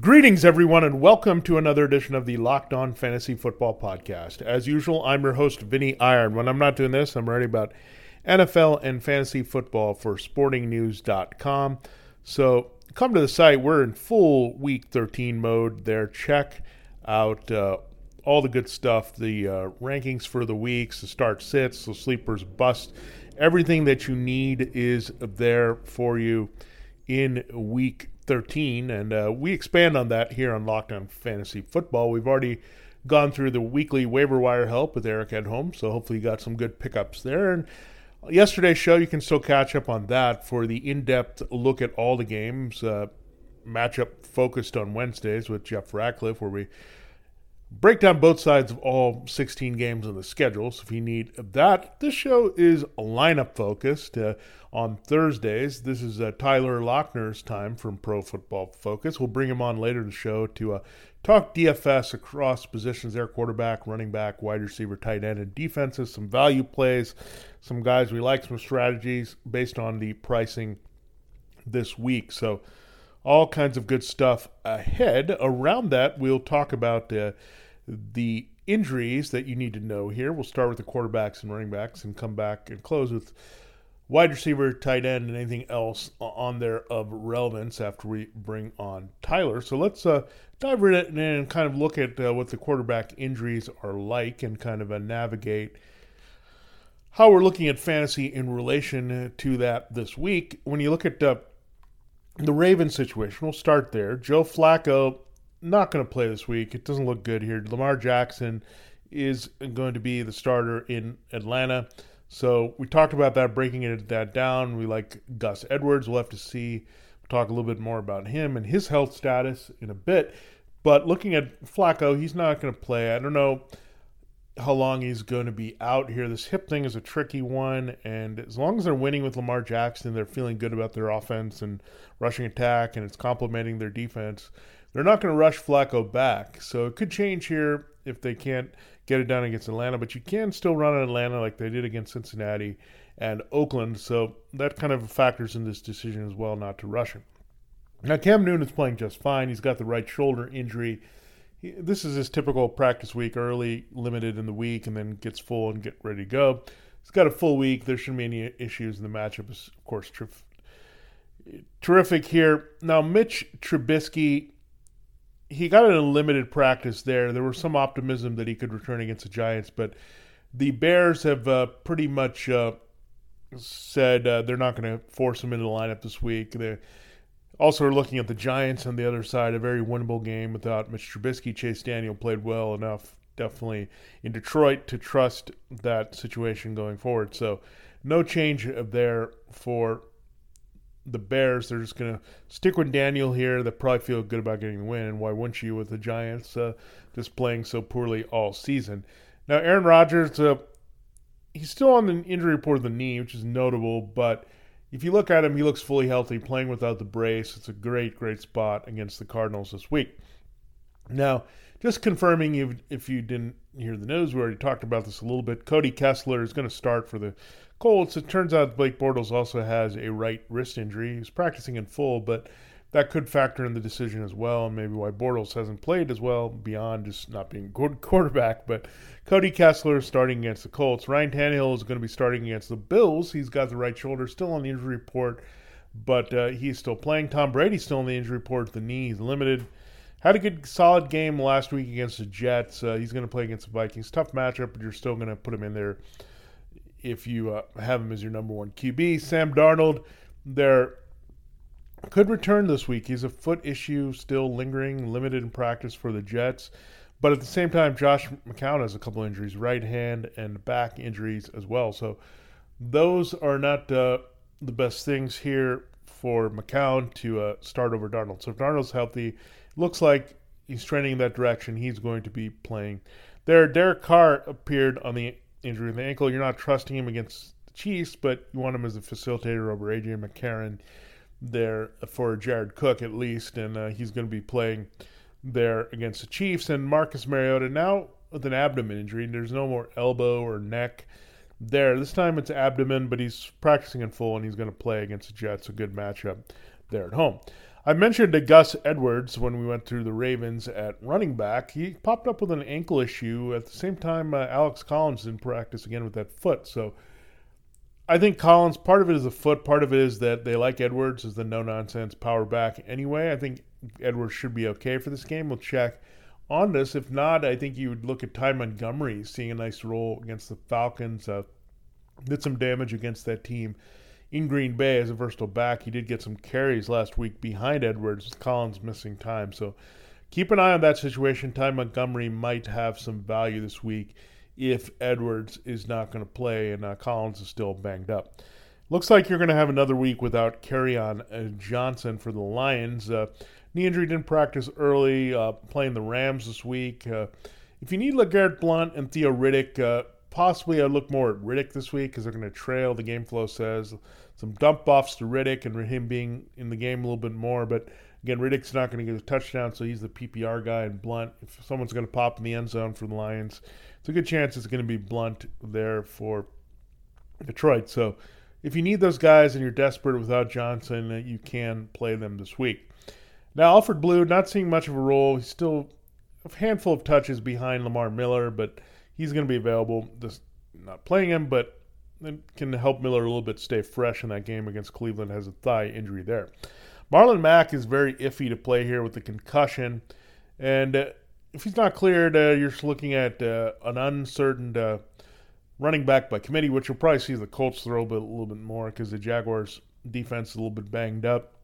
Greetings, everyone, and welcome to another edition of the Locked On Fantasy Football Podcast. As usual, I'm your host, Vinny Iyer. When I'm not doing this, I'm writing about NFL and fantasy football for sportingnews.com. So come to the site. We're in full week 13 mode there. Check out uh, all the good stuff the uh, rankings for the weeks, the start sits, the sleepers bust. Everything that you need is there for you in week 13. And uh, we expand on that here on Locked On Fantasy Football. We've already gone through the weekly waiver wire help with Eric at home, so hopefully you got some good pickups there. And yesterday's show, you can still catch up on that for the in depth look at all the games. Uh, matchup focused on Wednesdays with Jeff Ratcliffe, where we break down both sides of all 16 games on the schedule. So if you need that, this show is lineup focused. Uh, on Thursdays. This is uh, Tyler Loechner's time from Pro Football Focus. We'll bring him on later in the show to uh, talk DFS across positions there quarterback, running back, wide receiver, tight end, and defenses, some value plays, some guys we like, some strategies based on the pricing this week. So, all kinds of good stuff ahead. Around that, we'll talk about uh, the injuries that you need to know here. We'll start with the quarterbacks and running backs and come back and close with wide receiver, tight end, and anything else on there of relevance after we bring on Tyler. So let's uh, dive right in and kind of look at uh, what the quarterback injuries are like and kind of uh, navigate how we're looking at fantasy in relation to that this week. When you look at uh, the Ravens situation, we'll start there. Joe Flacco not going to play this week. It doesn't look good here. Lamar Jackson is going to be the starter in Atlanta. So we talked about that, breaking it that down. We like Gus Edwards. We'll have to see, we'll talk a little bit more about him and his health status in a bit. But looking at Flacco, he's not going to play. I don't know how long he's going to be out here. This hip thing is a tricky one, and as long as they're winning with Lamar Jackson, they're feeling good about their offense and rushing attack, and it's complementing their defense. They're not going to rush Flacco back, so it could change here if they can't get it done against Atlanta, but you can still run in Atlanta like they did against Cincinnati and Oakland. So that kind of factors in this decision as well not to rush him. Now, Cam Newton is playing just fine. He's got the right shoulder injury. He, this is his typical practice week, early, limited in the week, and then gets full and get ready to go. He's got a full week. There shouldn't be any issues. in the matchup is, of course, terrific here. Now, Mitch Trubisky he got a limited practice there. There was some optimism that he could return against the Giants, but the Bears have uh, pretty much uh, said uh, they're not going to force him into the lineup this week. They also are looking at the Giants on the other side, a very winnable game without Mitch Trubisky. Chase Daniel played well enough, definitely in Detroit, to trust that situation going forward. So, no change there for the Bears, they're just going to stick with Daniel here. They probably feel good about getting the win. And why wouldn't you with the Giants uh, just playing so poorly all season? Now, Aaron Rodgers, uh, he's still on the injury report of the knee, which is notable. But if you look at him, he looks fully healthy, playing without the brace. It's a great, great spot against the Cardinals this week. Now, just confirming if, if you didn't hear the news, we already talked about this a little bit. Cody Kessler is going to start for the Colts. It turns out Blake Bortles also has a right wrist injury. He's practicing in full, but that could factor in the decision as well, and maybe why Bortles hasn't played as well beyond just not being good quarterback. But Cody Kessler is starting against the Colts. Ryan Tannehill is going to be starting against the Bills. He's got the right shoulder, still on the injury report, but uh, he's still playing. Tom Brady's still on the injury report. The knee is limited. Had a good, solid game last week against the Jets. Uh, he's going to play against the Vikings. Tough matchup, but you're still going to put him in there if you uh, have him as your number one QB. Sam Darnold, there could return this week. He's a foot issue still lingering, limited in practice for the Jets. But at the same time, Josh McCown has a couple injuries, right hand and back injuries as well. So those are not uh, the best things here for McCown to uh, start over Darnold. So if Darnold's healthy, looks like he's trending in that direction. He's going to be playing there. Derek Carr appeared on the injury in the ankle. You're not trusting him against the Chiefs, but you want him as a facilitator over AJ McCarron there for Jared Cook at least, and uh, he's going to be playing there against the Chiefs. And Marcus Mariota now with an abdomen injury. There's no more elbow or neck there. This time it's abdomen, but he's practicing in full and he's going to play against the Jets. A good matchup there at home. I mentioned to Gus Edwards when we went through the Ravens at running back. He popped up with an ankle issue at the same time. Uh, Alex Collins didn't practice again with that foot, so I think Collins. Part of it is the foot. Part of it is that they like Edwards as the no nonsense power back. Anyway, I think Edwards should be okay for this game. We'll check on this. If not, I think you would look at Ty Montgomery seeing a nice role against the Falcons. Uh, did some damage against that team in Green Bay as a versatile back. He did get some carries last week behind Edwards. With Collins missing time, so keep an eye on that situation. Ty Montgomery might have some value this week if Edwards is not going to play and uh, Collins is still banged up. Looks like you're going to have another week without Kerryon uh, Johnson for the Lions. Uh, knee injury didn't practice early, uh, playing the Rams this week. Uh, if you need LeGarrette Blunt and Theo Riddick, uh, possibly I'd look more at Riddick this week because they're going to trail, the game flow says. Some dump offs to Riddick and him being in the game a little bit more. But again, Riddick's not going to get a touchdown, so he's the PPR guy. And Blunt, if someone's going to pop in the end zone for the Lions, it's a good chance it's going to be Blunt there for Detroit. So if you need those guys and you're desperate without Johnson, uh, you can play them this week. Now, Alfred Blue, not seeing much of a role. He's still a handful of touches behind Lamar Miller, but he's going to be available. Just not playing him, but it can help Miller a little bit stay fresh in that game against Cleveland. Has a thigh injury there. Marlon Mack is very iffy to play here with the concussion, and uh, if he's not cleared, uh, you're just looking at uh, an uncertain uh, running back by committee, which you'll probably see the Colts throw a, bit, a little bit more because the Jaguars' defense is a little bit banged up.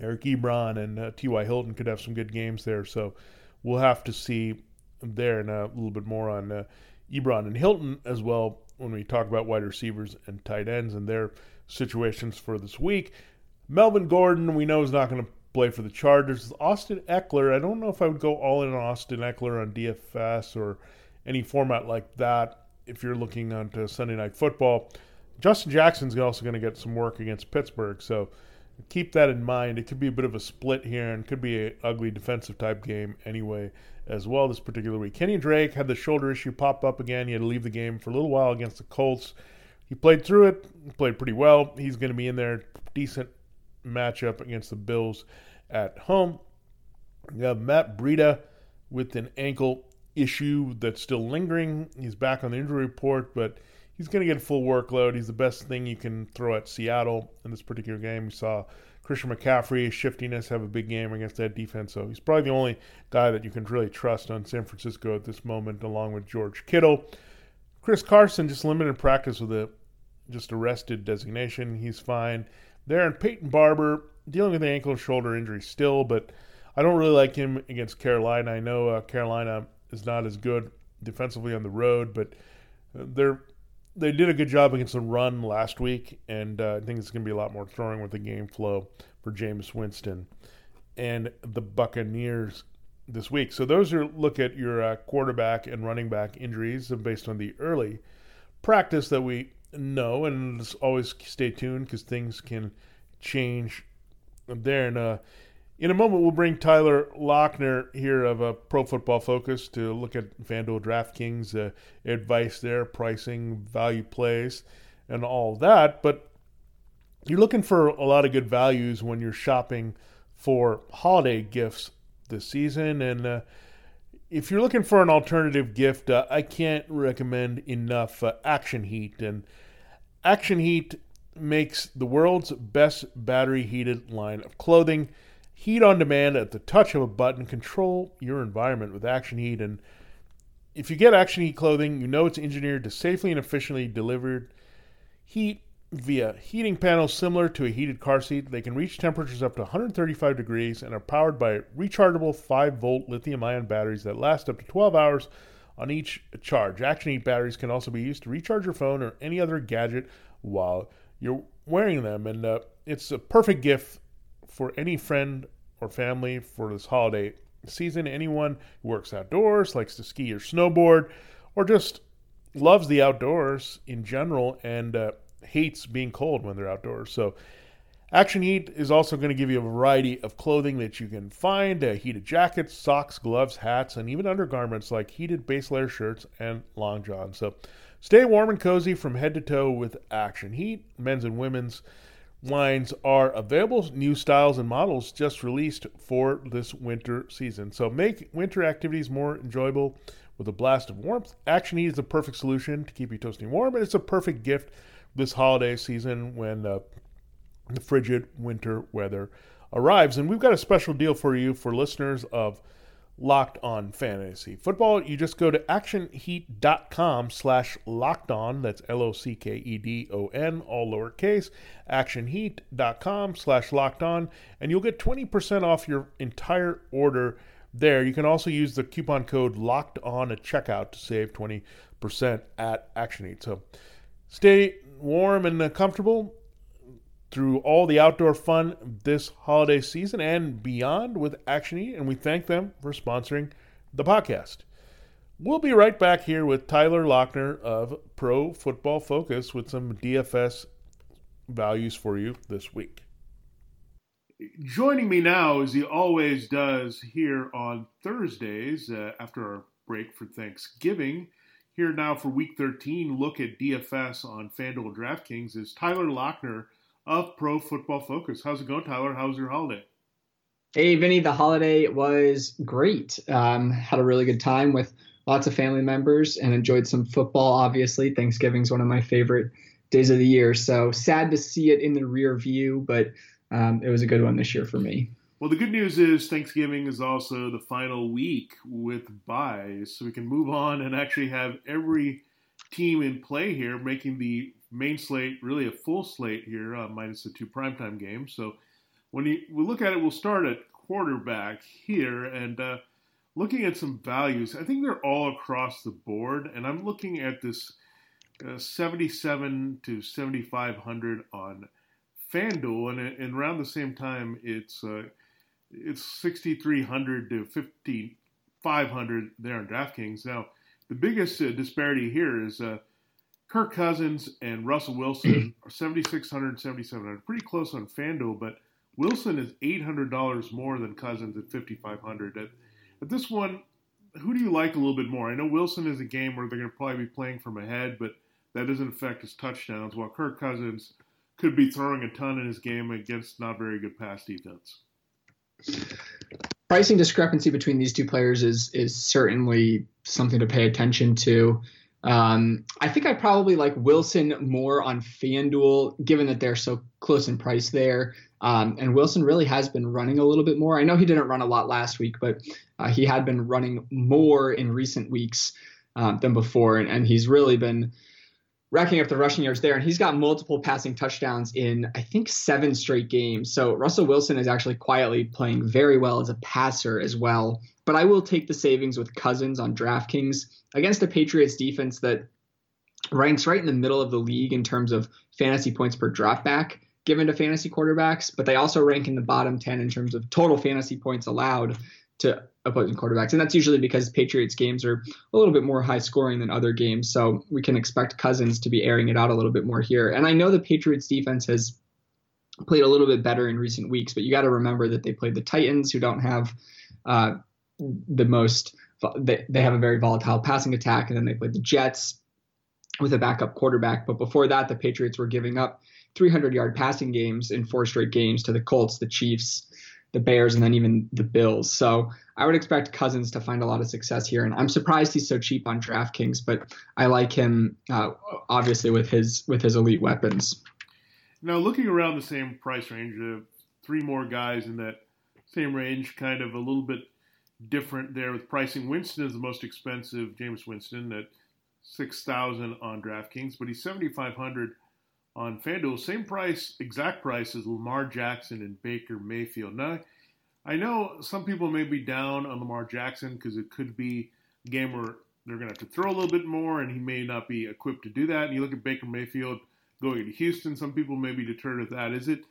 Eric Ebron and uh, T.Y. Hilton could have some good games there, so we'll have to see there and a little bit more on uh, Ebron and Hilton as well when we talk about wide receivers and tight ends and their situations for this week. Melvin Gordon, we know, is not going to play for the Chargers. Austin Ekeler, I don't know if I would go all in on Austin Ekeler on DFS or any format like that if you're looking onto Sunday Night Football. Justin Jackson's also going to get some work against Pittsburgh, so keep that in mind. It could be a bit of a split here and could be an ugly defensive type game anyway as well this particular week. Kenyan Drake had the shoulder issue pop up again. He had to leave the game for a little while against the Colts. He played through it, played pretty well. He's going to be in there. Decent matchup against the Bills at home. You have Matt Breida with an ankle issue that's still lingering. He's back on the injury report, but he's going to get a full workload. He's the best thing you can throw at Seattle in this particular game. We saw Christian McCaffrey, shiftiness, have a big game against that defense. So he's probably the only guy that you can really trust on San Francisco at this moment, along with George Kittle. Chris Carson just limited practice with a just arrested designation. He's fine. There and Peyton Barber dealing with an ankle and shoulder injury still, but I don't really like him against Carolina. I know uh, Carolina is not as good defensively on the road, but they're they did a good job against the run last week, and uh, I think it's going to be a lot more throwing with the game flow for Jameis Winston and the Buccaneers this week. So those are look at your uh, quarterback and running back injuries based on the early practice that we know, and always stay tuned because things can change there. And uh, in a moment, we'll bring Tyler Loechner here of a Pro Football Focus to look at FanDuel DraftKings uh, advice there, pricing, value plays, and all that. But you're looking for a lot of good values when you're shopping for holiday gifts this season. And uh, if you're looking for an alternative gift, uh, I can't recommend enough uh, Action Heat. And Action Heat makes the world's best battery heated line of clothing. Heat on demand at the touch of a button. Control your environment with Action Heat. And if you get Action Heat clothing, you know it's engineered to safely and efficiently deliver heat via heating panels similar to a heated car seat. They can reach temperatures up to 135 degrees and are powered by rechargeable 5 volt lithium ion batteries that last up to 12 hours on each charge. Action Heat batteries can also be used to recharge your phone or any other gadget while you're wearing them. And uh, it's a perfect gift for any friend or family for this holiday season. Anyone who works outdoors, likes to ski or snowboard, or just loves the outdoors in general and uh, hates being cold when they're outdoors. So, Action Heat is also going to give you a variety of clothing that you can find uh, heated jackets, socks, gloves, hats, and even undergarments like heated base layer shirts and long johns. So, stay warm and cozy from head to toe with Action Heat. Men's and women's lines are available. New styles and models just released for this winter season. So, make winter activities more enjoyable with a blast of warmth. Action Heat is the perfect solution to keep you toasting warm, and it's a perfect gift this holiday season when uh, the frigid winter weather arrives. And we've got a special deal for you for listeners of Locked On Fantasy Football. You just go to actionheat.com slash locked on. That's L O C K E D O N, all lowercase. Actionheat.com slash locked on. And you'll get 20% off your entire order there. You can also use the coupon code locked on at checkout to save 20% at Action Heat. So stay warm and comfortable through all the outdoor fun this holiday season and beyond with Action and we thank them for sponsoring the podcast. We'll be right back here with Tyler Loechner of Pro Football Focus with some DFS values for you this week. Joining me now, as he always does here on Thursdays uh, after our break for Thanksgiving, here now for week 13, look at DFS on FanDuel DraftKings, is Tyler Loechner of Pro Football Focus. How's it going, Tyler? How's your holiday? Hey, Vinny, the holiday was great. Um, had a really good time with lots of family members and enjoyed some football, obviously. Thanksgiving's one of my favorite days of the year. So sad to see it in the rear view, but um, it was a good one this year for me. Well, the good news is Thanksgiving is also the final week with buys, so we can move on and actually have every team in play here, making the main slate really a full slate here, uh, minus the two primetime games. So when you, we look at it, we'll start at quarterback here and uh, looking at some values. I think they're all across the board, and I'm looking at this uh, 77 to 7500 on FanDuel, and, and around the same time, it's uh, it's 6300 to 5500 there on DraftKings. Now, the biggest uh, disparity here is uh, Kirk Cousins and Russell Wilson are 7600 7700 Pretty close on FanDuel, but Wilson is $800 more than Cousins at 5500 at, at this one, who do you like a little bit more? I know Wilson is a game where they're going to probably be playing from ahead, but that doesn't affect his touchdowns, while Kirk Cousins could be throwing a ton in his game against not very good pass defense. Pricing discrepancy between these two players is is certainly something to pay attention to. Um, I think I probably like Wilson more on FanDuel, given that they're so close in price there. Um, and Wilson really has been running a little bit more. I know he didn't run a lot last week, but uh, he had been running more in recent weeks um, than before, and, and he's really been racking up the rushing yards there. And he's got multiple passing touchdowns in, I think, seven straight games. So Russell Wilson is actually quietly playing very well as a passer as well. But I will take the savings with Cousins on DraftKings against a Patriots defense that ranks right in the middle of the league in terms of fantasy points per dropback given to fantasy quarterbacks, but they also rank in the bottom 10 in terms of total fantasy points allowed to opposing quarterbacks. And that's usually because Patriots games are a little bit more high scoring than other games. So we can expect Cousins to be airing it out a little bit more here. And I know the Patriots defense has played a little bit better in recent weeks, but you got to remember that they played the Titans, who don't have uh, the most, they, they have a very volatile passing attack. And then they played the Jets with a backup quarterback. But before that, the Patriots were giving up 300 yard passing games in four straight games to the Colts, the Chiefs, the Bears, and then even the Bills. So I would expect Cousins to find a lot of success here, and I'm surprised he's so cheap on DraftKings, but I like him uh, obviously with his with his elite weapons. Now, looking around the same price range, uh, three more guys in that same range, kind of a little bit different there with pricing. Winston is the most expensive, Jameis Winston at six thousand on DraftKings, but he's seventy five hundred on FanDuel. Same price, exact price as Lamar Jackson and Baker Mayfield. Now, I know some people may be down on Lamar Jackson because it could be a game where they're going to have to throw a little bit more, and he may not be equipped to do that. And you look at Baker Mayfield going to Houston, some people may be deterred at that. Is it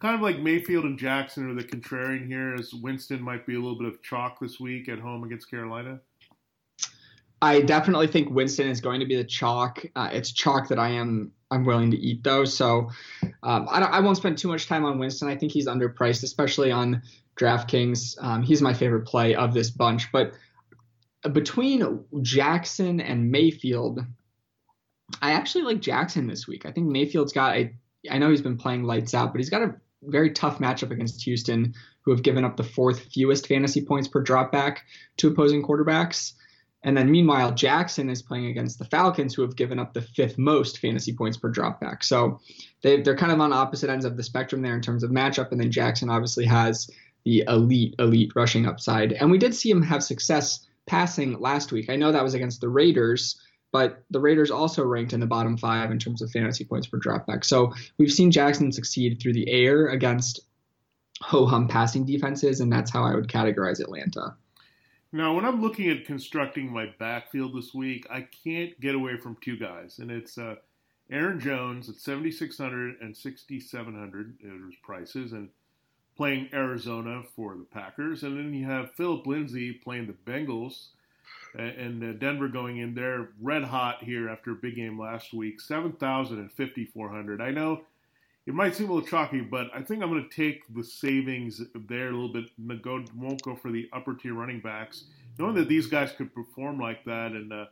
kind of like Mayfield and Jackson are the contrarian here, as Winston might be a little bit of chalk this week at home against Carolina? I definitely think Winston is going to be the chalk. Uh, it's chalk that I am I'm willing to eat though. So um, I, I, won't spend too much time on Winston. I think he's underpriced, especially on DraftKings. Um, he's my favorite play of this bunch. But between Jackson and Mayfield, I actually like Jackson this week. I think Mayfield's got a. I know he's been playing lights out, but he's got a very tough matchup against Houston, who have given up the fourth fewest fantasy points per dropback to opposing quarterbacks. And then meanwhile, Jackson is playing against the Falcons, who have given up the fifth most fantasy points per dropback. So they, they're kind of on opposite ends of the spectrum there in terms of matchup. And then Jackson obviously has the elite, elite rushing upside. And we did see him have success passing last week. I know that was against the Raiders, but the Raiders also ranked in the bottom five in terms of fantasy points per dropback. So we've seen Jackson succeed through the air against ho hum passing defenses, and that's how I would categorize Atlanta. Now, when I'm looking at constructing my backfield this week, I can't get away from two guys, and it's uh, Aaron Jones at 7,600 and 6,700 is prices, and playing Arizona for the Packers, and then you have Philip Lindsay playing the Bengals, and uh, Denver going in there red hot here after a big game last week, 7,000 and 5,400. I know it might seem a little chalky, but I think I'm going to take the savings there a little bit. Go, won't go for the upper tier running backs, knowing that these guys could perform like that and uh,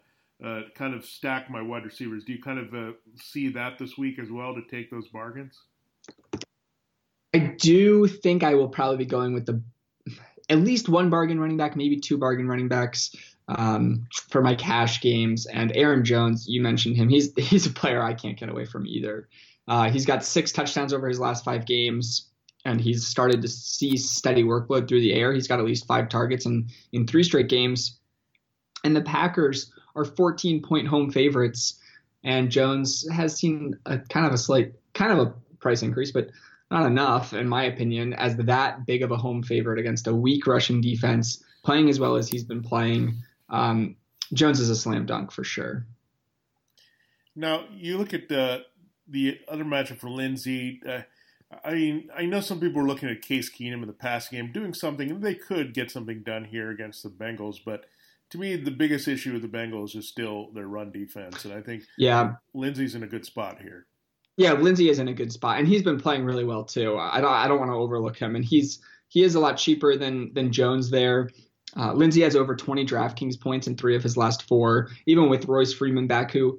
uh, kind of stack my wide receivers. Do you kind of uh, see that this week as well to take those bargains? I do think I will probably be going with the at least one bargain running back, maybe two bargain running backs um, for my cash games. And Aaron Jones, you mentioned him. He's he's a player I can't get away from either. Uh, he's got six touchdowns over his last five games, and he's started to see steady workload through the air. He's got at least five targets in, in three straight games. And the Packers are 14 point home favorites, and Jones has seen a kind of a slight, kind of a price increase, but not enough, in my opinion, as that big of a home favorite against a weak rushing defense, playing as well as he's been playing. Um, Jones is a slam dunk for sure. Now you look at the the other matchup for Lindsay, uh, I mean, I know some people are looking at Case Keenum in the passing game doing something, and they could get something done here against the Bengals. But to me, the biggest issue with the Bengals is still their run defense, and I think yeah, Lindsay's in a good spot here. Yeah, Lindsay is in a good spot, and he's been playing really well too. I don't, I don't want to overlook him, and he's he is a lot cheaper than than Jones there. Uh, Lindsay has over 20 DraftKings points in three of his last four, even with Royce Freeman back, who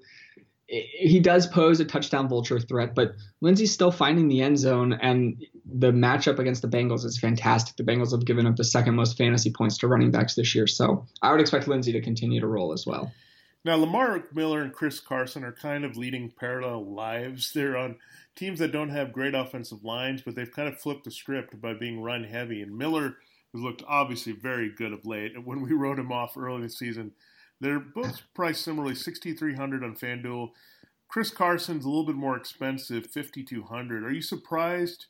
he does pose a touchdown vulture threat, but Lindsay's still finding the end zone, and the matchup against the Bengals is fantastic. The Bengals have given up the second most fantasy points to running backs this year, so I would expect Lindsay to continue to roll as well. Now, Lamar Miller and Chris Carson are kind of leading parallel lives. They're on teams that don't have great offensive lines, but they've kind of flipped the script by being run heavy. And Miller has looked obviously very good of late. And when we wrote him off early in the season, they're both priced similarly, 6300 on FanDuel. Chris Carson's a little bit more expensive, 5200 Are you surprised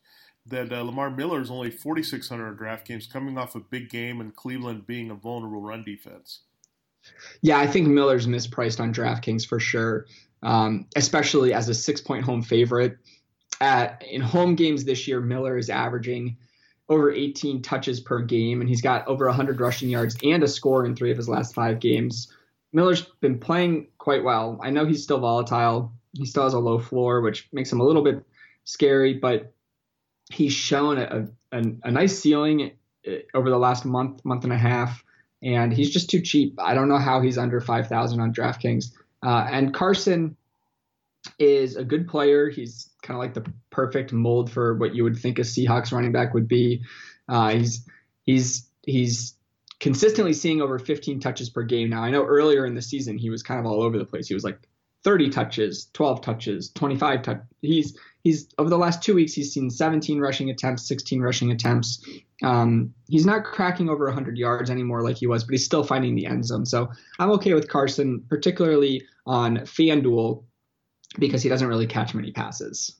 that uh, Lamar Miller is only 4600 on DraftKings, coming off a big game and Cleveland being a vulnerable run defense? Yeah, I think Miller's mispriced on DraftKings for sure, um, especially as a six point home favorite. At, in home games this year, Miller is averaging over 18 touches per game, and he's got over 100 rushing yards and a score in three of his last five games. Miller's been playing quite well. I know he's still volatile. He still has a low floor, which makes him a little bit scary, but he's shown a, a, a nice ceiling uh, over the last month, month and a half, and he's just too cheap. I don't know how he's under 5,000 on DraftKings. Uh, and Carson is a good player. He's kind of like the perfect mold for what you would think a Seahawks running back would be. Uh, he's he's he's consistently seeing over 15 touches per game now. I know earlier in the season he was kind of all over the place. He was like 30 touches, 12 touches, 25 touch. He's he's over the last two weeks he's seen 17 rushing attempts, 16 rushing attempts. Um, he's not cracking over 100 yards anymore like he was, but he's still finding the end zone. So I'm okay with Carson, particularly on FanDuel because he doesn't really catch many passes.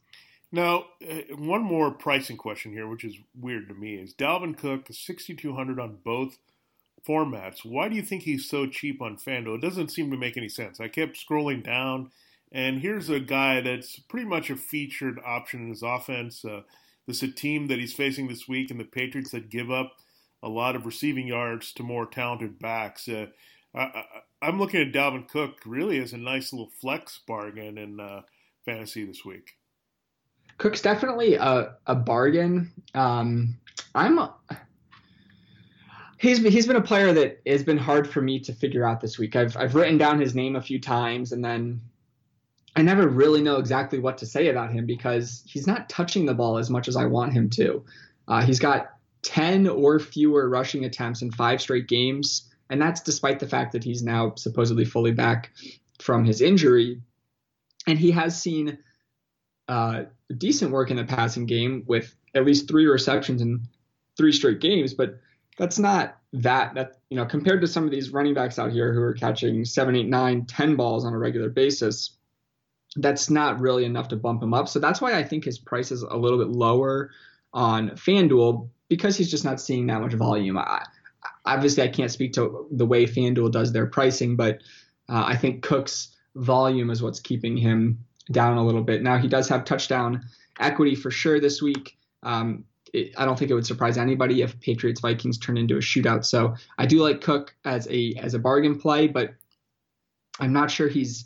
Now, uh, one more pricing question here, which is weird to me, is Dalvin Cook 6,200 on both formats. Why do you think he's so cheap on FanDuel? It doesn't seem to make any sense. I kept scrolling down, and here's a guy that's pretty much a featured option in his offense. Uh, this is a team that he's facing this week, and the Patriots that give up a lot of receiving yards to more talented backs. Uh, I, I'm looking at Dalvin Cook really as a nice little flex bargain in uh, fantasy this week. Cook's definitely a, a bargain. Um, I'm he's he's been a player that has been hard for me to figure out this week. I've I've written down his name a few times and then I never really know exactly what to say about him because he's not touching the ball as much as I want him to. Uh, he's got 10 or fewer rushing attempts in five straight games, and that's despite the fact that he's now supposedly fully back from his injury. And he has seen uh, decent work in the passing game with at least three receptions in three straight games, but that's not that that you know compared to some of these running backs out here who are catching seven, eight, nine, ten balls on a regular basis. That's not really enough to bump him up. So that's why I think his price is a little bit lower on FanDuel because he's just not seeing that much volume. I, obviously, I can't speak to the way FanDuel does their pricing, but uh, I think Cook's volume is what's keeping him down a little bit. Now he does have touchdown equity for sure this week. Um, it, I don't think it would surprise anybody if Patriots Vikings turn into a shootout. So I do like Cook as a as a bargain play, but I'm not sure he's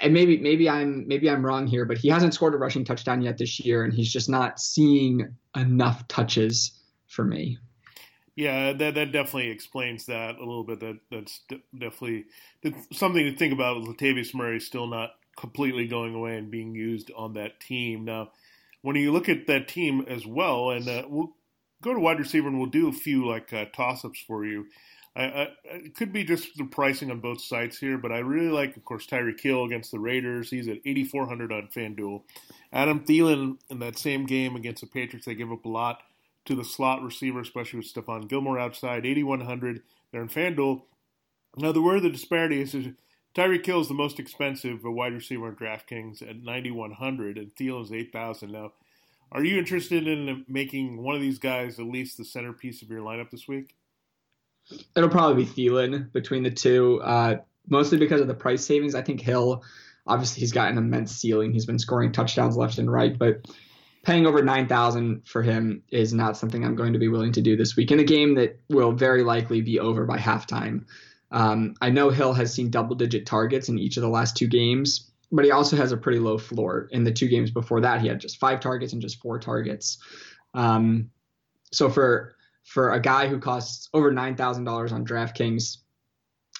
and maybe maybe I'm maybe I'm wrong here, but he hasn't scored a rushing touchdown yet this year, and he's just not seeing enough touches for me. Yeah, that that definitely explains that a little bit. That that's definitely something to think about. Latavius Murray still not completely going away and being used on that team now when you look at that team as well, and uh, we'll go to wide receiver and we'll do a few like uh, toss ups for you. I, I, it could be just the pricing on both sides here, but I really like, of course, Tyreek Hill against the Raiders. He's at 8,400 on FanDuel. Adam Thielen in that same game against the Patriots, they give up a lot to the slot receiver, especially with Stephon Gilmore outside, 8,100 there in FanDuel. Now, the where the disparity is, is Tyreek Hill is the most expensive wide receiver in DraftKings at 9100 and Thielen is 8000 Now, are you interested in making one of these guys at least the centerpiece of your lineup this week? It'll probably be Thielen between the two, uh, mostly because of the price savings. I think Hill, obviously, he's got an immense ceiling. He's been scoring touchdowns left and right, but paying over 9000 for him is not something I'm going to be willing to do this week in a game that will very likely be over by halftime. Um, I know Hill has seen double digit targets in each of the last two games, but he also has a pretty low floor. In the two games before that, he had just five targets and just four targets. Um, so for for a guy who costs over nine thousand dollars on DraftKings,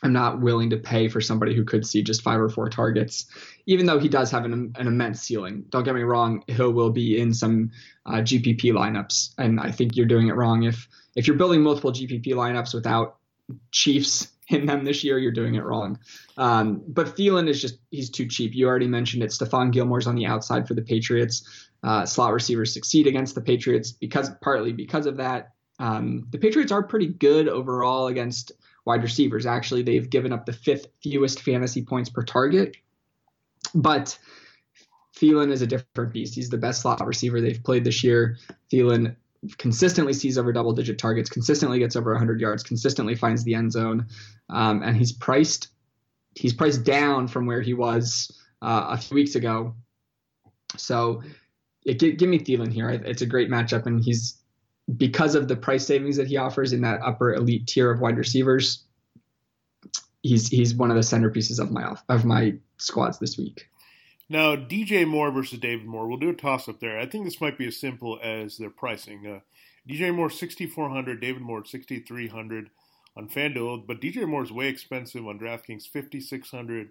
I'm not willing to pay for somebody who could see just five or four targets, even though he does have an, an immense ceiling. Don't get me wrong, Hill will be in some uh, GPP lineups, and I think you're doing it wrong if if you're building multiple GPP lineups without Chiefs in them this year, you're doing it wrong. Um, but Thielen is just, he's too cheap. You already mentioned it. Stephon Gilmore's on the outside for the Patriots. Uh, slot receivers succeed against the Patriots because partly because of that. Um, the Patriots are pretty good overall against wide receivers. Actually, they've given up the fifth fewest fantasy points per target. But Thielen is a different beast. He's the best slot receiver they've played this year. Thielen consistently sees over double digit targets, consistently gets over 100 yards, consistently finds the end zone, um, and he's priced he's priced down from where he was uh, a few weeks ago. So, it, give, give me Thielen here. It's a great matchup, and he's because of the price savings that he offers in that upper elite tier of wide receivers. He's he's one of the centerpieces of my of my squads this week. Now, DJ Moore versus David Moore. We'll do a toss up there. I think this might be as simple as their pricing. Uh, DJ Moore 6400, David Moore 6300 on FanDuel, but DJ Moore is way expensive on DraftKings 5600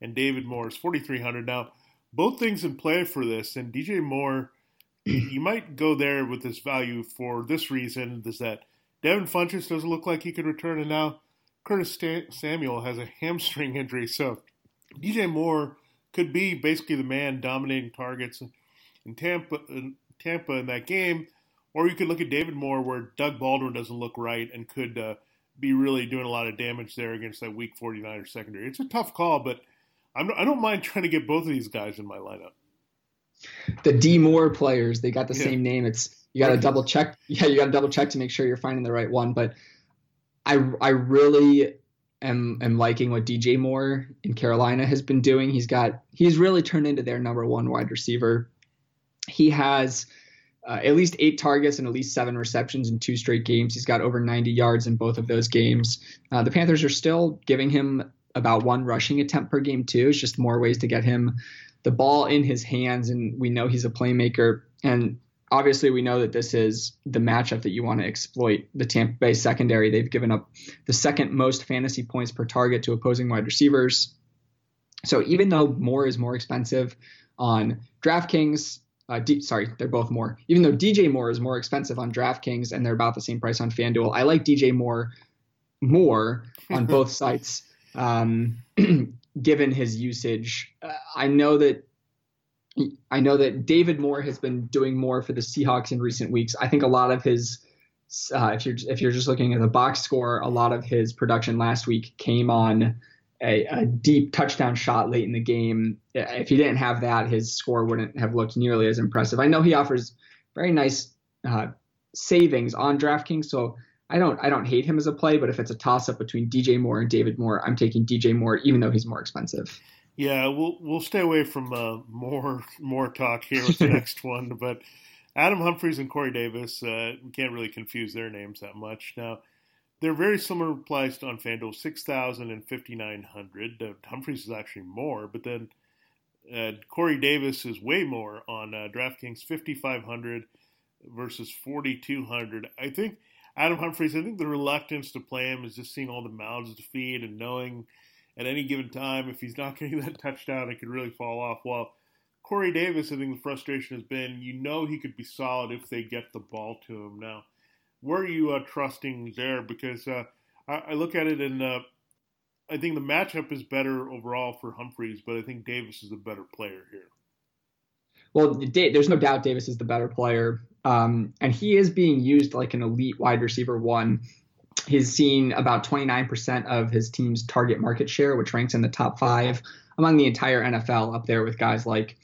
and David Moore is 4300. Now, both things in play for this and DJ Moore you might go there with this value for this reason is that Devin Funchess doesn't look like he could return and now Curtis Samuel has a hamstring injury. So DJ Moore could be basically the man dominating targets in Tampa, in Tampa in that game, or you could look at David Moore where Doug Baldwin doesn't look right and could uh, be really doing a lot of damage there against that Weak 49er secondary. It's a tough call, but I'm, I do not mind trying to get both of these guys in my lineup. The D Moore players, they got the yeah. same name. It's you got to double check. Yeah, you got to double check to make sure you're finding the right one. But I I really am am liking what DJ Moore in Carolina has been doing. He's got he's really turned into their number one wide receiver. He has uh, at least eight targets and at least seven receptions in two straight games. He's got over 90 yards in both of those games. Uh, the Panthers are still giving him about one rushing attempt per game, too. It's just more ways to get him the ball in his hands, and we know he's a playmaker. And obviously, we know that this is the matchup that you want to exploit. The Tampa Bay secondary, they've given up the second most fantasy points per target to opposing wide receivers. So even though Moore is more expensive on DraftKings, uh, D, sorry, they're both more. Even though DJ Moore is more expensive on DraftKings and they're about the same price on FanDuel, I like DJ Moore more on both sites, um, given his usage. Uh, I know that I know that David Moore has been doing more for the Seahawks in recent weeks. I think a lot of his, uh, if you're if you're just looking at the box score, a lot of his production last week came on a, a, deep touchdown shot late in the game. If he didn't have that, his score wouldn't have looked nearly as impressive. I know he offers very nice uh, savings on DraftKings, so I don't I don't hate him as a play. But if it's a toss up between DJ Moore and David Moore, I'm taking DJ Moore, even though he's more expensive. Yeah, we'll we'll stay away from uh, more more talk here with the next one, but. Adam Humphries and Corey Davis, uh, we can't really confuse their names that much. Now, they're very similar priced on FanDuel, 6000 and 5900 uh, Humphries is actually more, but then uh, Corey Davis is way more on uh, DraftKings, 5500 versus 4200 I think Adam Humphries, I think the reluctance to play him is just seeing all the mouths to feed and knowing at any given time if he's not getting that touchdown, it could really fall off. While Corey Davis, I think the frustration has been you know he could be solid if they get the ball to him. Now, where are you uh, trusting there? Because uh, I, I, look at it and uh, I think the matchup is better overall for Humphries, but I think Davis is a better player here. Well, there's no doubt Davis is the better player, um, and he is being used like an elite wide receiver one. He's seen about 29% of his team's target market share, which ranks in the top five among the entire NFL, up there with guys like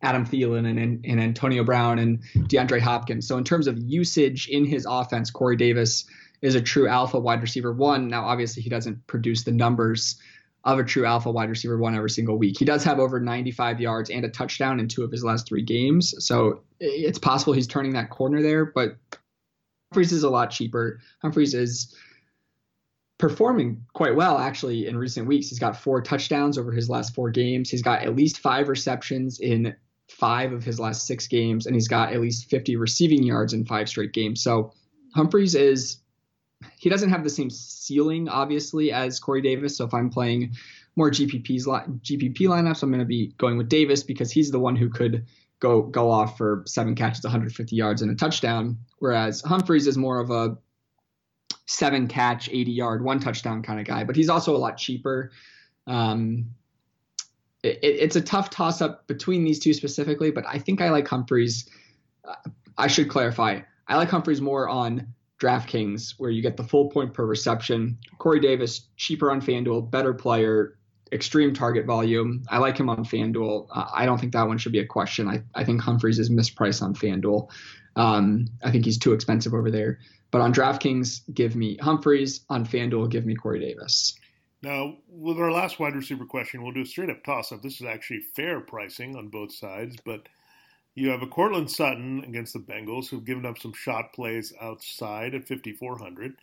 Adam Thielen and, and, Antonio Brown and DeAndre Hopkins. So in terms of usage in his offense, Corey Davis is a true alpha wide receiver one. Now, obviously, he doesn't produce the numbers of a true alpha wide receiver one every single week. He does have over 95 yards and a touchdown in two of his last three games. So it's possible he's turning that corner there, but Humphries is a lot cheaper. Humphries is performing quite well actually in recent weeks. He's got four touchdowns over his last four games. He's got at least five receptions in five of his last six games, and he's got at least 50 receiving yards in five straight games. So Humphries is he doesn't have the same ceiling, obviously, as Corey Davis. So if I'm playing more GPPs GPP lineups, I'm going to be going with Davis because he's the one who could go go off for seven catches, 150 yards, and a touchdown. Whereas Humphries is more of a seven catch, 80 yard, one touchdown kind of guy. But he's also a lot cheaper. Um, it, it's a tough toss up between these two specifically, but I think I like Humphries. Uh, I should clarify. I like Humphries more on DraftKings, where you get the full point per reception. Corey Davis, cheaper on FanDuel, better player, extreme target volume. I like him on FanDuel. Uh, I don't think that one should be a question. I, I think Humphries is mispriced on FanDuel. Um, I think he's too expensive over there. But on DraftKings, give me Humphries. On FanDuel, give me Corey Davis. Now, with our last wide receiver question, we'll do a straight up toss up. This is actually fair pricing on both sides, but you have a Courtland Sutton against the Bengals who've given up some shot plays outside at 5,400,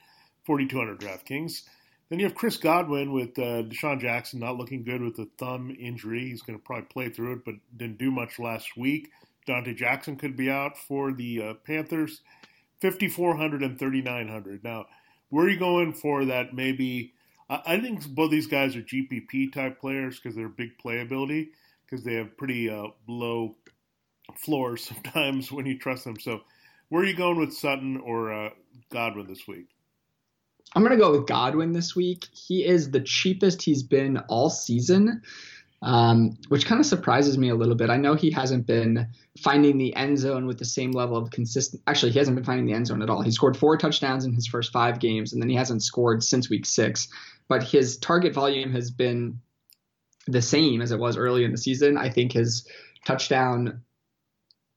4,200 DraftKings. Then you have Chris Godwin with uh, DeSean Jackson not looking good with the thumb injury. He's going to probably play through it, but didn't do much last week. Donte Jackson could be out for the uh, Panthers, 5,400 and 3,900. Now, where are you going for that maybe I, think both these guys are GPP type players because they're big playability because they have pretty uh, low floors sometimes when you trust them. So, where are you going with Sutton or uh, Godwin this week? I'm going to go with Godwin this week. He is the cheapest he's been all season, um, which kind of surprises me a little bit. I know he hasn't been finding the end zone with the same level of consistent. Actually, he hasn't been finding the end zone at all. He scored four touchdowns in his first five games, and then he hasn't scored since week six but his target volume has been the same as it was early in the season. I think his touchdown,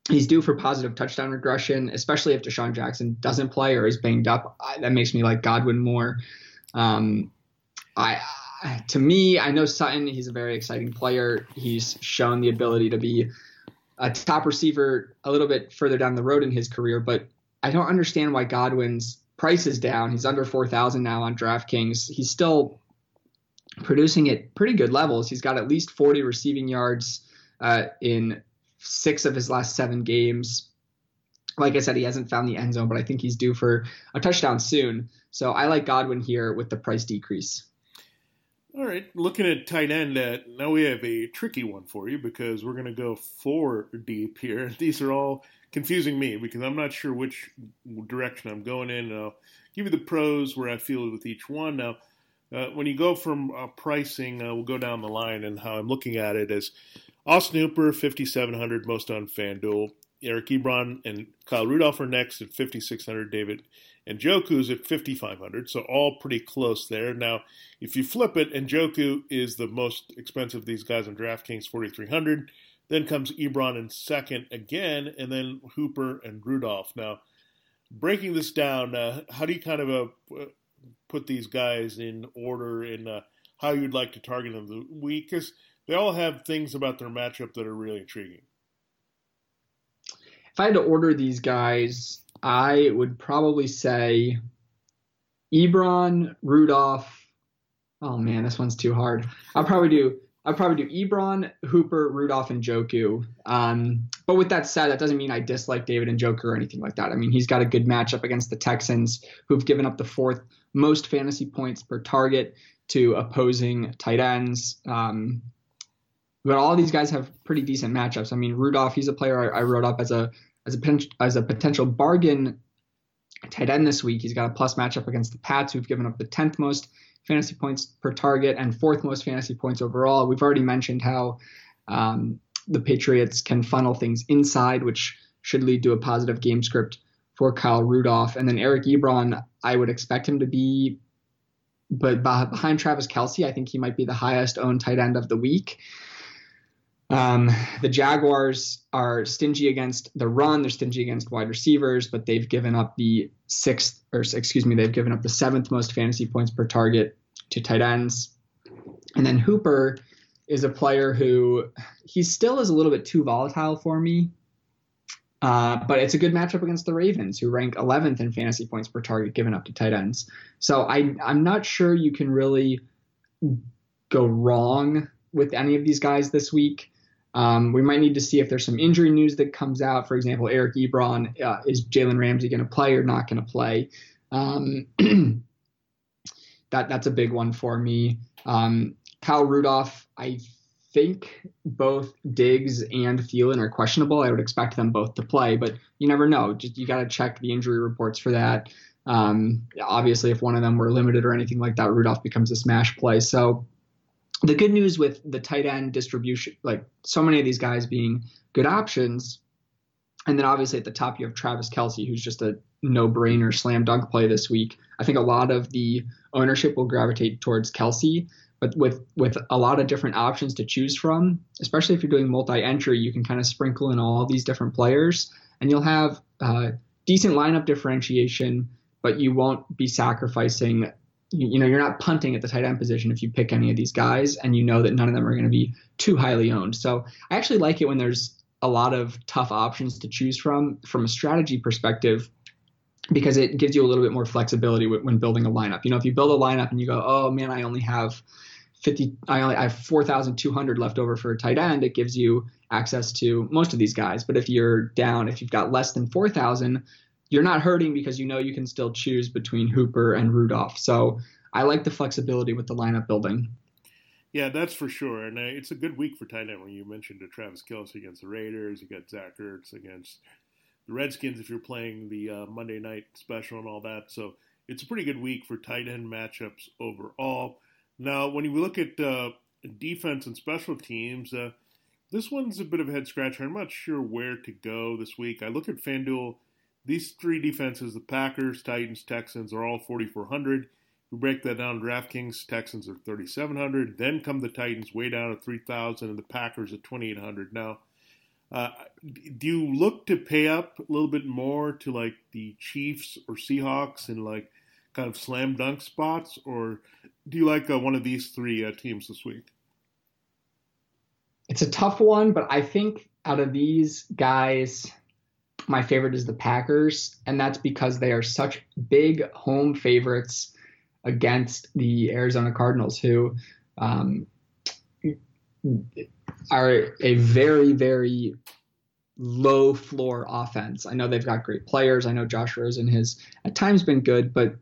he's due for positive touchdown regression, especially if DeSean Jackson doesn't play or is banged up. I, that makes me like Godwin more. Um, I, to me, I know Sutton. He's a very exciting player. He's shown the ability to be a top receiver a little bit further down the road in his career, but I don't understand why Godwin's price is down. He's under 4,000 now on DraftKings. He's still producing at pretty good levels. He's got at least 40 receiving yards uh, in six of his last seven games. Like I said, he hasn't found the end zone, but I think he's due for a touchdown soon. So I like Godwin here with the price decrease. All right, looking at tight end, uh, now we have a tricky one for you because we're going to go four deep here. These are all confusing me because I'm not sure which direction I'm going in. I'll give you the pros where I feel with each one. Now, uh, when you go from uh, pricing, uh, we'll go down the line and how I'm looking at it as Austin Hooper, 5,700 most on FanDuel. Eric Ebron and Kyle Rudolph are next at 5,600. David Njoku's at 5,500, so all pretty close there. Now, if you flip it, and Njoku is the most expensive of these guys on DraftKings, 4,300. Then comes Ebron in second again, and then Hooper and Rudolph. Now, breaking this down, uh, how do you kind of uh, put these guys in order and uh, how you'd like to target them the week? They all have things about their matchup that are really intriguing. If I had to order these guys, I would probably say Ebron, Rudolph. Oh man, this one's too hard. I'll probably do I'll probably do Ebron, Hooper, Rudolph, and Njoku. Um, but with that said, that doesn't mean I dislike David Njoku or anything like that. I mean, he's got a good matchup against the Texans, who've given up the fourth most fantasy points per target to opposing tight ends. Um, but all these guys have pretty decent matchups. I mean, Rudolph, he's a player I, I wrote up as a as a as a potential bargain tight end this week. He's got a plus matchup against the Pats, who've given up the 10th most fantasy points per target and fourth most fantasy points overall. We've already mentioned how um, the Patriots can funnel things inside, which should lead to a positive game script for Kyle Rudolph. And then Eric Ebron, I would expect him to be, but behind Travis Kelce, I think he might be the highest owned tight end of the week. Um, the Jaguars are stingy against the run. They're stingy against wide receivers, but they've given up the sixth, or excuse me, they've given up the seventh most fantasy points per target to tight ends. And then Hooper is a player who he still is a little bit too volatile for me. Uh, but it's a good matchup against the Ravens, who rank 11th in fantasy points per target given up to tight ends. So I, I'm not sure you can really go wrong with any of these guys this week. Um, we might need to see if there's some injury news that comes out. For example, Eric Ebron, uh, is Jalen Ramsey going to play or not going to play? Um, that that's a big one for me. Um, Kyle Rudolph, I think both Diggs and Thielen are questionable. I would expect them both to play, but you never know. Just you got to check the injury reports for that. Um, obviously, if one of them were limited or anything like that, Rudolph becomes a smash play. So the good news with the tight end distribution, like so many of these guys being good options, and then obviously at the top you have Travis Kelce, who's just a no-brainer slam dunk play this week. I think a lot of the ownership will gravitate towards Kelce, but with with a lot of different options to choose from, especially if you're doing multi-entry, you can kind of sprinkle in all these different players, and you'll have uh, decent lineup differentiation, but you won't be sacrificing you, you know you're not punting at the tight end position if you pick any of these guys and you know that none of them are going to be too highly owned. So I actually like it when there's a lot of tough options to choose from from a strategy perspective because it gives you a little bit more flexibility when building a lineup. You know, if you build a lineup and you go, "Oh man, I only have 50 I only I have 4,200 left over for a tight end," it gives you access to most of these guys. But if you're down, if you've got less than 4,000, you're not hurting because you know you can still choose between Hooper and Rudolph. So I like the flexibility with the lineup building. Yeah, that's for sure, and uh, it's a good week for tight end. When you mentioned to Travis Kelce against the Raiders, you got Zach Ertz against the Redskins if you're playing the uh, Monday night special and all that. So it's a pretty good week for tight end matchups overall. Now, when you look at uh, defense and special teams, uh, this one's a bit of a head scratcher. I'm not sure where to go this week. I look at FanDuel these three defenses, the Packers, Titans, Texans, are all 4,400. We break that down. DraftKings, Texans are 3,700. Then come the Titans, way down at 3,000, and the Packers at 2,800. Now, uh, do you look to pay up a little bit more to like the Chiefs or Seahawks in like kind of slam dunk spots, or do you like uh, one of these three uh, teams this week? it's a tough one, but I think out of these guys, my favorite is the Packers, and that's because they are such big home favorites against the Arizona Cardinals, who um, are a very, very low floor offense. I know they've got great players. I know Josh Rosen has at times been good, but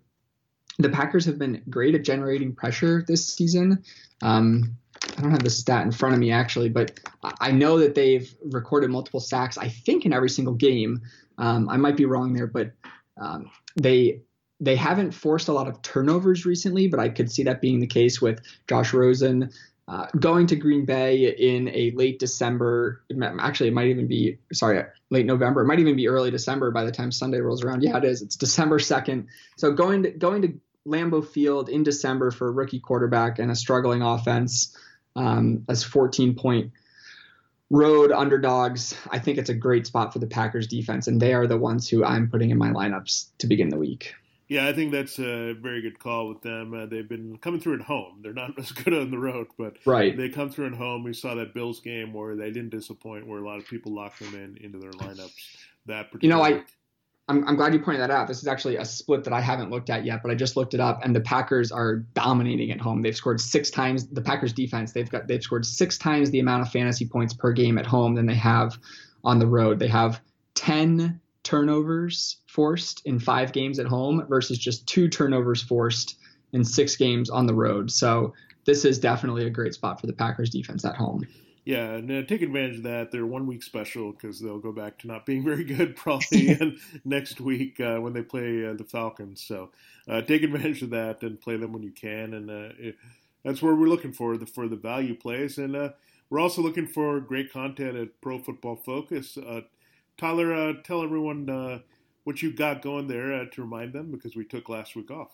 the Packers have been great at generating pressure this season. Um, I don't have the stat in front of me actually, but I know that they've recorded multiple sacks. I think in every single game. Um, I might be wrong there, but um, they they haven't forced a lot of turnovers recently. But I could see that being the case with Josh Rosen. Uh, going to Green Bay in a late December, actually, it might even be, sorry, late November. It might even be early December by the time Sunday rolls around. Yeah, it is. It's December 2nd. So going to, going to Lambeau Field in December for a rookie quarterback and a struggling offense um, as 14 point road underdogs, I think it's a great spot for the Packers defense. And they are the ones who I'm putting in my lineups to begin the week. Yeah, I think that's a very good call with them. Uh, they've been coming through at home. They're not as good on the road, but right. they come through at home. We saw that Bills game where they didn't disappoint, where a lot of people locked them in into their lineups. That particular you know, I I'm, I'm glad you pointed that out. This is actually a split that I haven't looked at yet, but I just looked it up, and the Packers are dominating at home. They've scored six times. The Packers defense they've got they've scored six times the amount of fantasy points per game at home than they have on the road. They have ten turnovers forced in five games at home versus just two turnovers forced in six games on the road. So this is definitely a great spot for the Packers defense at home. Yeah, and uh, take advantage of that. They're one week special because they'll go back to not being very good probably next week uh, when they play uh, the Falcons. So uh, take advantage of that and play them when you can. And uh, it, that's where we're looking for the for the value plays. And uh, we're also looking for great content at Pro Football Focus. Tyler, uh, tell everyone uh, what you've got going there uh, to remind them because we took last week off.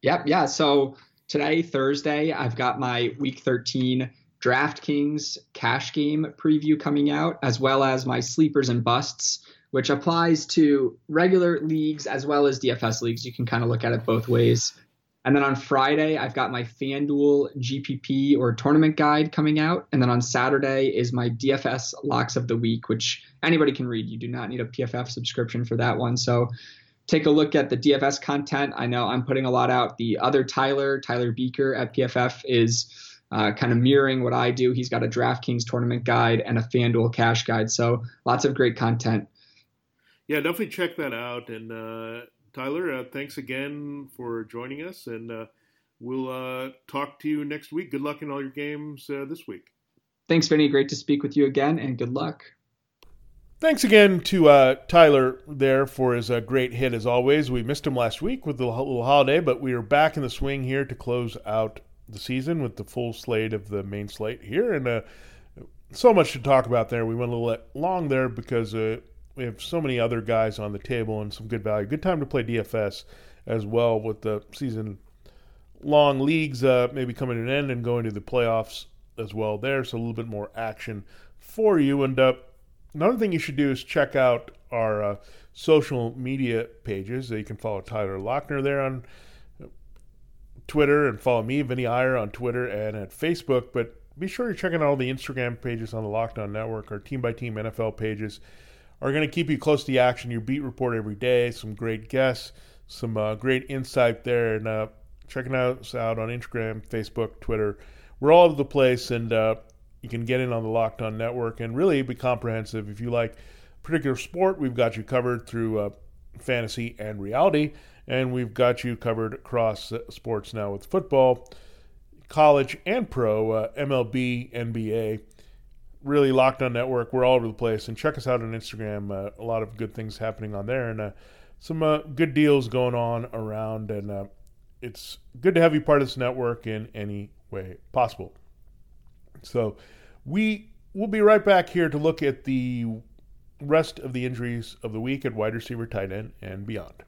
Yep. Yeah. So today, Thursday, I've got my week 13 DraftKings cash game preview coming out, as well as my sleepers and busts, which applies to regular leagues as well as DFS leagues. You can kind of look at it both ways. And then on Friday, I've got my FanDuel GPP or tournament guide coming out. And then on Saturday is my DFS locks of the week, which anybody can read. You do not need a PFF subscription for that one. So take a look at the DFS content. I know I'm putting a lot out. The other Tyler, Tyler Buecher at PFF, is uh, kind of mirroring what I do. He's got a DraftKings tournament guide and a FanDuel cash guide. So lots of great content. Yeah, definitely check that out. And, uh Tyler, uh, thanks again for joining us, and uh, we'll uh, talk to you next week. Good luck in all your games uh, this week. Thanks, Vinny. Great to speak with you again, and good luck. Thanks again to uh, Tyler there for his uh, great hit as always. We missed him last week with the little holiday, but we are back in the swing here to close out the season with the full slate of the main slate here, and so much to talk about there. We went a little long there because we have so many other guys on the table and some good value. Good time to play DFS as well with the season long leagues uh, maybe coming to an end and going to the playoffs as well there. So a little bit more action for you. And uh, another thing you should do is check out our uh, social media pages. You can follow Tyler Loechner there on Twitter and follow me, Vinny Iyer, on Twitter and at Facebook. But be sure you're checking out all the Instagram pages on the Locked On Network, our team by team NFL pages are going to keep you close to the action. Your beat report every day, some great guests, some uh, great insight there, and uh, checking us out on Instagram, Facebook, Twitter. We're all over the place, and uh, you can get in on the Locked On Network and really be comprehensive. If you like particular sport, we've got you covered through uh, fantasy and reality, and we've got you covered across sports now with football, college and pro, uh, MLB, NBA really locked on network. We're all over the place, and check us out on Instagram. Uh, a lot of good things happening on there, and uh, some uh, good deals going on around. And uh, it's good to have you part of this network in any way possible. So we will be right back here to look at the rest of the injuries of the week at wide receiver, tight end, and beyond.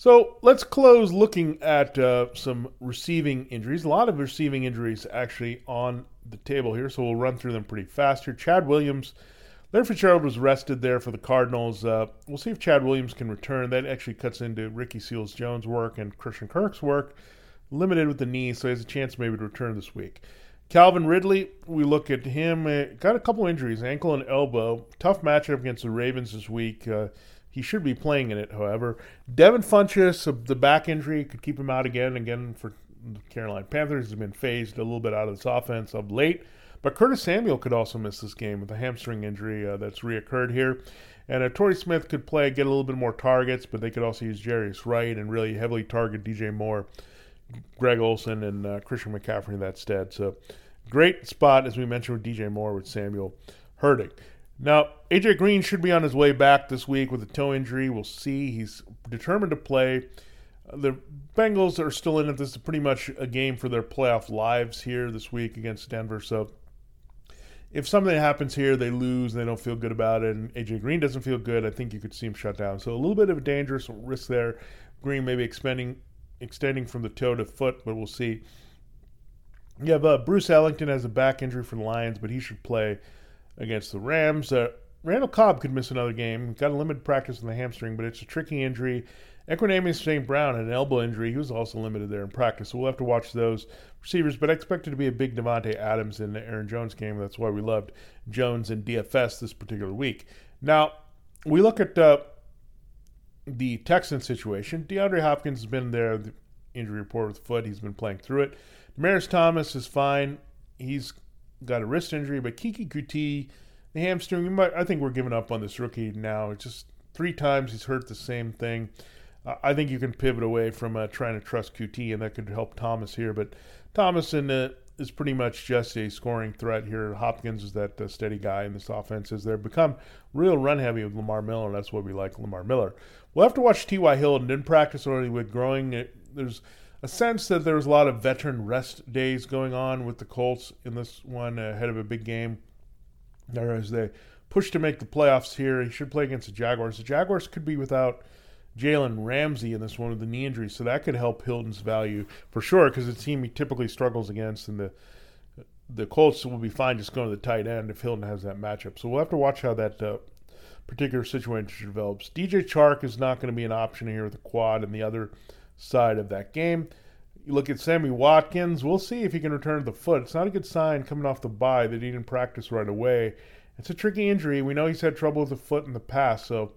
So let's close looking at uh, some receiving injuries. A lot of receiving injuries actually on the table here, so we'll run through them pretty fast here. Chad Williams, Larry Fitzgerald was rested there for the Cardinals. Uh, we'll see if Chad Williams can return. That actually cuts into Ricky Seals Jones' work and Christian Kirk's work. limited with the knee, so he has a chance maybe to return this week. Calvin Ridley, we look at him, uh, got a couple injuries, ankle and elbow. Tough matchup against the Ravens this week. He should be playing in it, however. Devin Funchess, uh, the back injury, could keep him out again again for the Carolina Panthers. He's been phased a little bit out of this offense of late. But Curtis Samuel could also miss this game with a hamstring injury uh, that's reoccurred here. And uh, Torrey Smith could play, get a little bit more targets, but they could also use Jarius Wright and really heavily target DJ Moore Greg Olsen, and uh, Christian McCaffrey in that stead. So great spot, as we mentioned, with DJ Moore with Samuel hurting. Now, AJ Green should be on his way back this week with a toe injury. We'll see. He's determined to play. The Bengals are still in it. This is pretty much a game for their playoff lives here this week against Denver. So if something happens here, they lose, they don't feel good about it, and AJ Green doesn't feel good, I think you could see him shut down. So a little bit of a dangerous risk there. Green maybe expending extending from the toe to foot, but we'll see. You have uh, Bruce Ellington has a back injury for the Lions, but he should play against the Rams. Uh, Randall Cobb could miss another game. Got a limited practice in the hamstring, but it's a tricky injury. Equanimeous St. Brown had an elbow injury. He was also limited there in practice, so we'll have to watch those receivers. But I expect it to be a big Davante Adams and Aaron Jones game. That's why we loved Jones and DFS this particular week. Now, we look at uh, the Texans situation, DeAndre Hopkins has been there, the injury report with foot. He's been playing through it. Demaryius Thomas is fine. He's got a wrist injury, but Keke Coutee, the hamstring, might, I think we're giving up on this rookie now. It's just three times he's hurt the same thing. Uh, I think you can pivot away from uh, trying to trust Coutee, and that could help Thomas here. But Thomas in the is pretty much just a scoring threat here. Hopkins is that uh, steady guy in this offense as they've become real run heavy with Lamar Miller, and that's what we like Lamar Miller. We'll have to watch T.Y. Hilton didn't practice already with groin. There's a sense that there's a lot of veteran rest days going on with the Colts in this one ahead of a big game. As they push to make the playoffs here, he should play against the Jaguars. The Jaguars could be without – Jalen Ramsey in this one with the knee injury, so that could help Hilton's value for sure because the team he typically struggles against, and the the Colts will be fine just going to the tight end if Hilton has that matchup. So we'll have to watch how that uh, particular situation develops. DJ Chark is not going to be an option here with the quad and the other side of that game. You look at Sammy Watkins. We'll see if he can return to the foot. It's not a good sign coming off the bye that he didn't practice right away. It's a tricky injury. We know he's had trouble with the foot in the past, so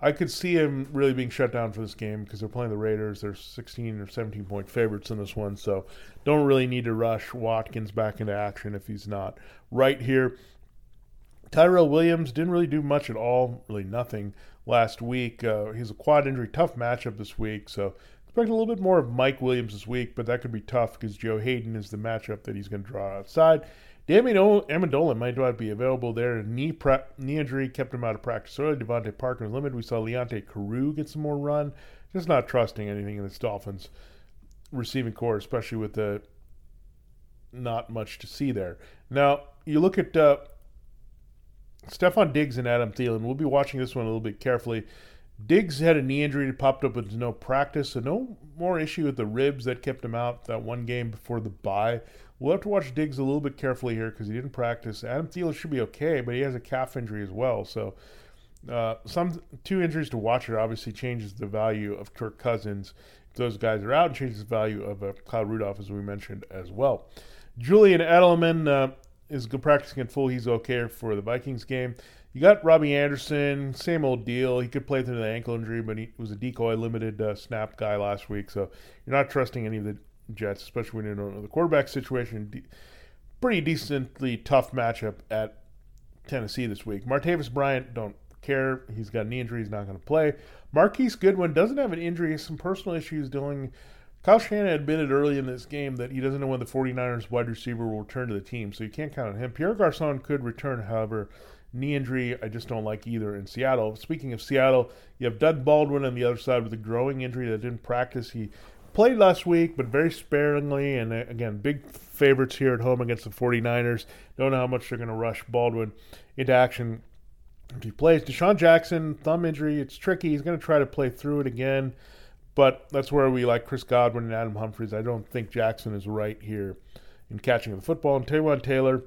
I could see him really being shut down for this game because they're playing the Raiders. They're 16 or 17 point favorites in this one, so don't really need to rush Watkins back into action if he's not right here. Tyrell Williams didn't really do much at all, really nothing last week. Uh, he's a quad injury, tough matchup this week, so expect a little bit more of Mike Williams this week, but that could be tough because Joe Haden is the matchup that he's going to draw outside. Damien Amendola might not be available there. Knee pre- knee injury kept him out of practice early. DeVante Parker was limited. We saw Leonte Carroo get some more run. Just not trusting anything in this Dolphins receiving corps, especially with the not much to see there. Now, you look at uh, Stefon Diggs and Adam Thielen. We'll be watching this one a little bit carefully. Diggs had a knee injury that popped up with no practice, so no more issue with the ribs that kept him out that one game before the bye. We'll have to watch Diggs a little bit carefully here because he didn't practice. Adam Thielen should be okay, but he has a calf injury as well. So uh, some two injuries to watch it obviously changes the value of Kirk Cousins. If those guys are out, changes the value of uh, Kyle Rudolph, as we mentioned as well. Julian Edelman uh, is practicing in full. He's okay for the Vikings game. You got Robbie Anderson, same old deal. He could play through the ankle injury, but he was a decoy limited uh, snap guy last week, so you're not trusting any of the Jets, especially when you don't know the quarterback situation. De- pretty decently tough matchup at Tennessee this week. Martavis Bryant, don't care. He's got knee injury. He's not going to play. Marquise Goodwin doesn't have an injury. Some personal issues dealing. Kyle Shanahan admitted early in this game that he doesn't know when the 49ers wide receiver will return to the team, so you can't count on him. Pierre Garcon could return, however. Knee injury, I just don't like either in Seattle. Speaking of Seattle, you have Doug Baldwin on the other side with a groin injury that didn't practice. He played last week, but very sparingly. And uh, again, big favorites here at home against the 49ers. Don't know how much they're going to rush Baldwin into action if he plays. DeSean Jackson, thumb injury. It's tricky. He's going to try to play through it again. But that's where we like Chris Godwin and Adam Humphries. I don't think Jackson is right here in catching the football. And Taywan Taylor,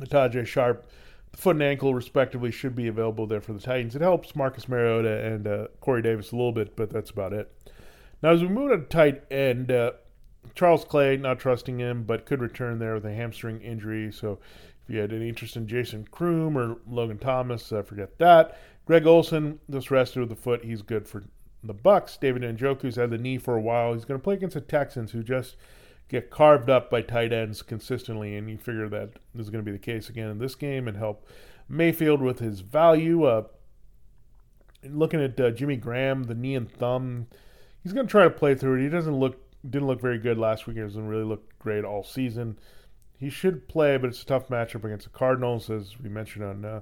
Tajae Sharpe, the foot and ankle, respectively, should be available there for the Titans. It helps Marcus Mariota and uh, Corey Davis a little bit, but that's about it. Now, as we move to tight end, uh, Charles Clay, not trusting him, but could return there with a hamstring injury. So if you had any interest in Jason Croom or Logan Thomas, uh, forget that. Greg Olsen just rested with the foot. He's good for the Bucks. David Njoku's had the knee for a while. He's going to play against the Texans, who just get carved up by tight ends consistently, and you figure that is going to be the case again in this game and help Mayfield with his value. Uh, looking at uh, Jimmy Graham, the knee and thumb, he's going to try to play through it. He doesn't look didn't look very good last week. He doesn't really look great all season. He should play, but it's a tough matchup against the Cardinals, as we mentioned on uh,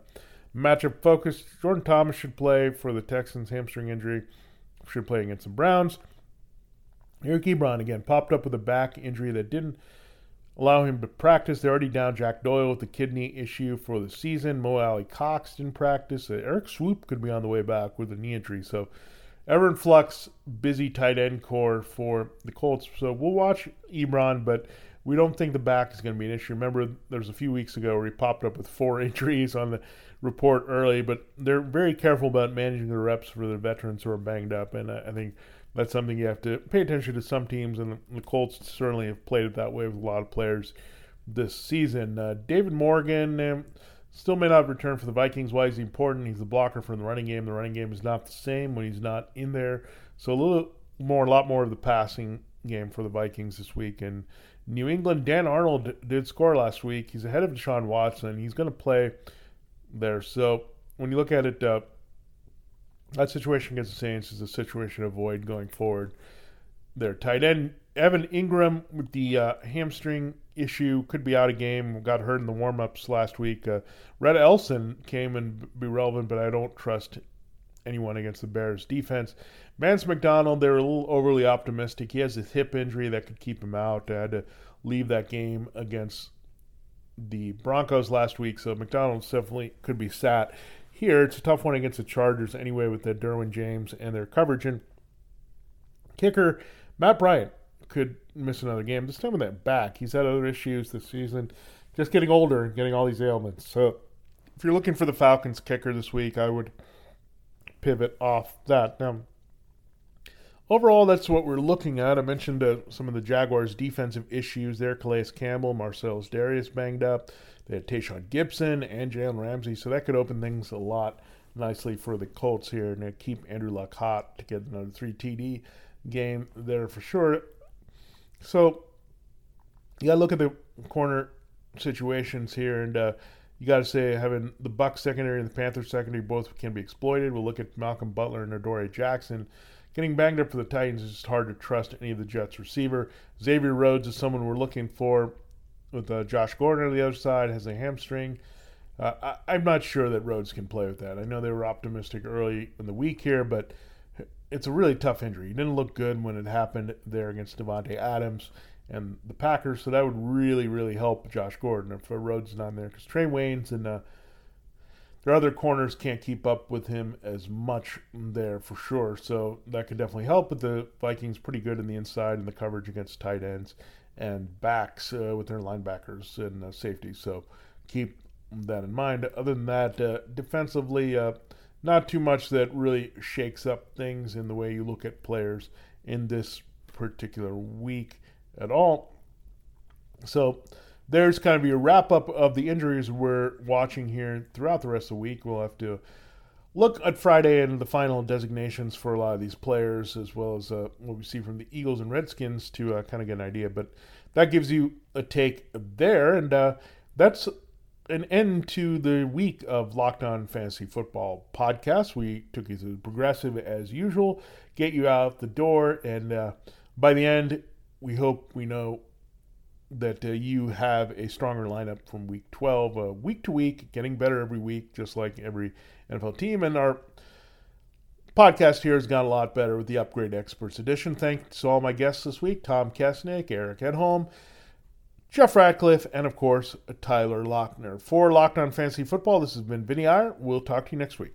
matchup focus. Jordan Thomas should play for the Texans hamstring injury. Should play against the Browns. Eric Ebron again popped up with a back injury that didn't allow him to practice. They're already down Jack Doyle with the kidney issue for the season. Mo Alie-Cox didn't practice. Uh, Erik Swoope could be on the way back with a knee injury. So ever in flux, busy tight end corps for the Colts. So we'll watch Ebron, but we don't think the back is going to be an issue. Remember, there was a few weeks ago where he popped up with four injuries on the report early, but they're very careful about managing the reps for the veterans who are banged up, and I think that's something you have to pay attention to. Some teams, and the Colts certainly have played it that way with a lot of players this season. Uh, David Morgan. Um, Still may not return for the Vikings. Why is he important? He's the blocker for the running game. The running game is not the same when he's not in there. So a little more, a lot more of the passing game for the Vikings this week. And New England, Dan Arnold did score last week. He's ahead of Deshaun Watson. He's going to play there. So when you look at it, uh, that situation against the Saints is a situation to avoid going forward. Their tight end Evan Engram with the uh, hamstring issue could be out of game. Got hurt in the warm-ups last week. Uh, Rhett Ellison came and be relevant, but I don't trust anyone against the Bears defense. Vance McDonald, they were a little overly optimistic. He has this hip injury that could keep him out. I had to leave that game against the Broncos last week, so McDonald definitely could be sat. Here, it's a tough one against the Chargers anyway with the Derwin James and their coverage. And kicker, Matt Bryant could miss another game. This time with that back, he's had other issues this season. Just getting older and getting all these ailments. So if you're looking for the Falcons kicker this week, I would pivot off that. Now, overall, that's what we're looking at. I mentioned uh, some of the Jaguars' defensive issues there. Calais Campbell, Marcellus Dareus banged up. They had Tashaun Gipson and Jalen Ramsey, so that could open things a lot nicely for the Colts here and keep Andrew Luck hot to get another 3 TD game there for sure. So you got to look at the corner situations here, and uh, you got to say having the Bucs secondary and the Panthers secondary both can be exploited. We'll look at Malcolm Butler and Adoree Jackson. Getting banged up for the Titans is hard to trust any of the Jets receiver. Xavier Rhodes is someone we're looking for with uh, Josh Gordon on the other side, has a hamstring. Uh, I, am not sure that Rhodes can play with that. I know they were optimistic early in the week here, but it's a really tough injury. He didn't look good when it happened there against Davante Adams and the Packers, so that would really, really help Josh Gordon if Rhodes is not there because Trae Waynes and uh, their other corners can't keep up with him as much there for sure. So that could definitely help. But the Vikings pretty good in the inside and the coverage against tight ends and backs uh, with their linebackers and uh, safeties. So keep that in mind. Other than that, uh, defensively uh, not too much that really shakes up things in the way you look at players in this particular week at all. So there's kind of your wrap up of the injuries we're watching here throughout the rest of the week. We'll have to look at Friday and the final designations for a lot of these players, as well as uh, what we see from the Eagles and Redskins to uh, kind of get an idea. But that gives you a take there, and uh, that's an end to the week of Locked On Fantasy Football podcast. We took you through progressive as usual, get you out the door, and uh, by the end, we hope we know that uh, you have a stronger lineup from week 12, uh, week to week, getting better every week, just like every NFL team. And our podcast here has got a lot better with the Upgrade Experts edition. Thanks to all my guests this week Tom Kessenich, Eric Edholm. Jeff Ratcliffe, and of course, Tyler Loechner. For Locked On Fantasy Football, this has been Vinny Iyer. We'll talk to you next week.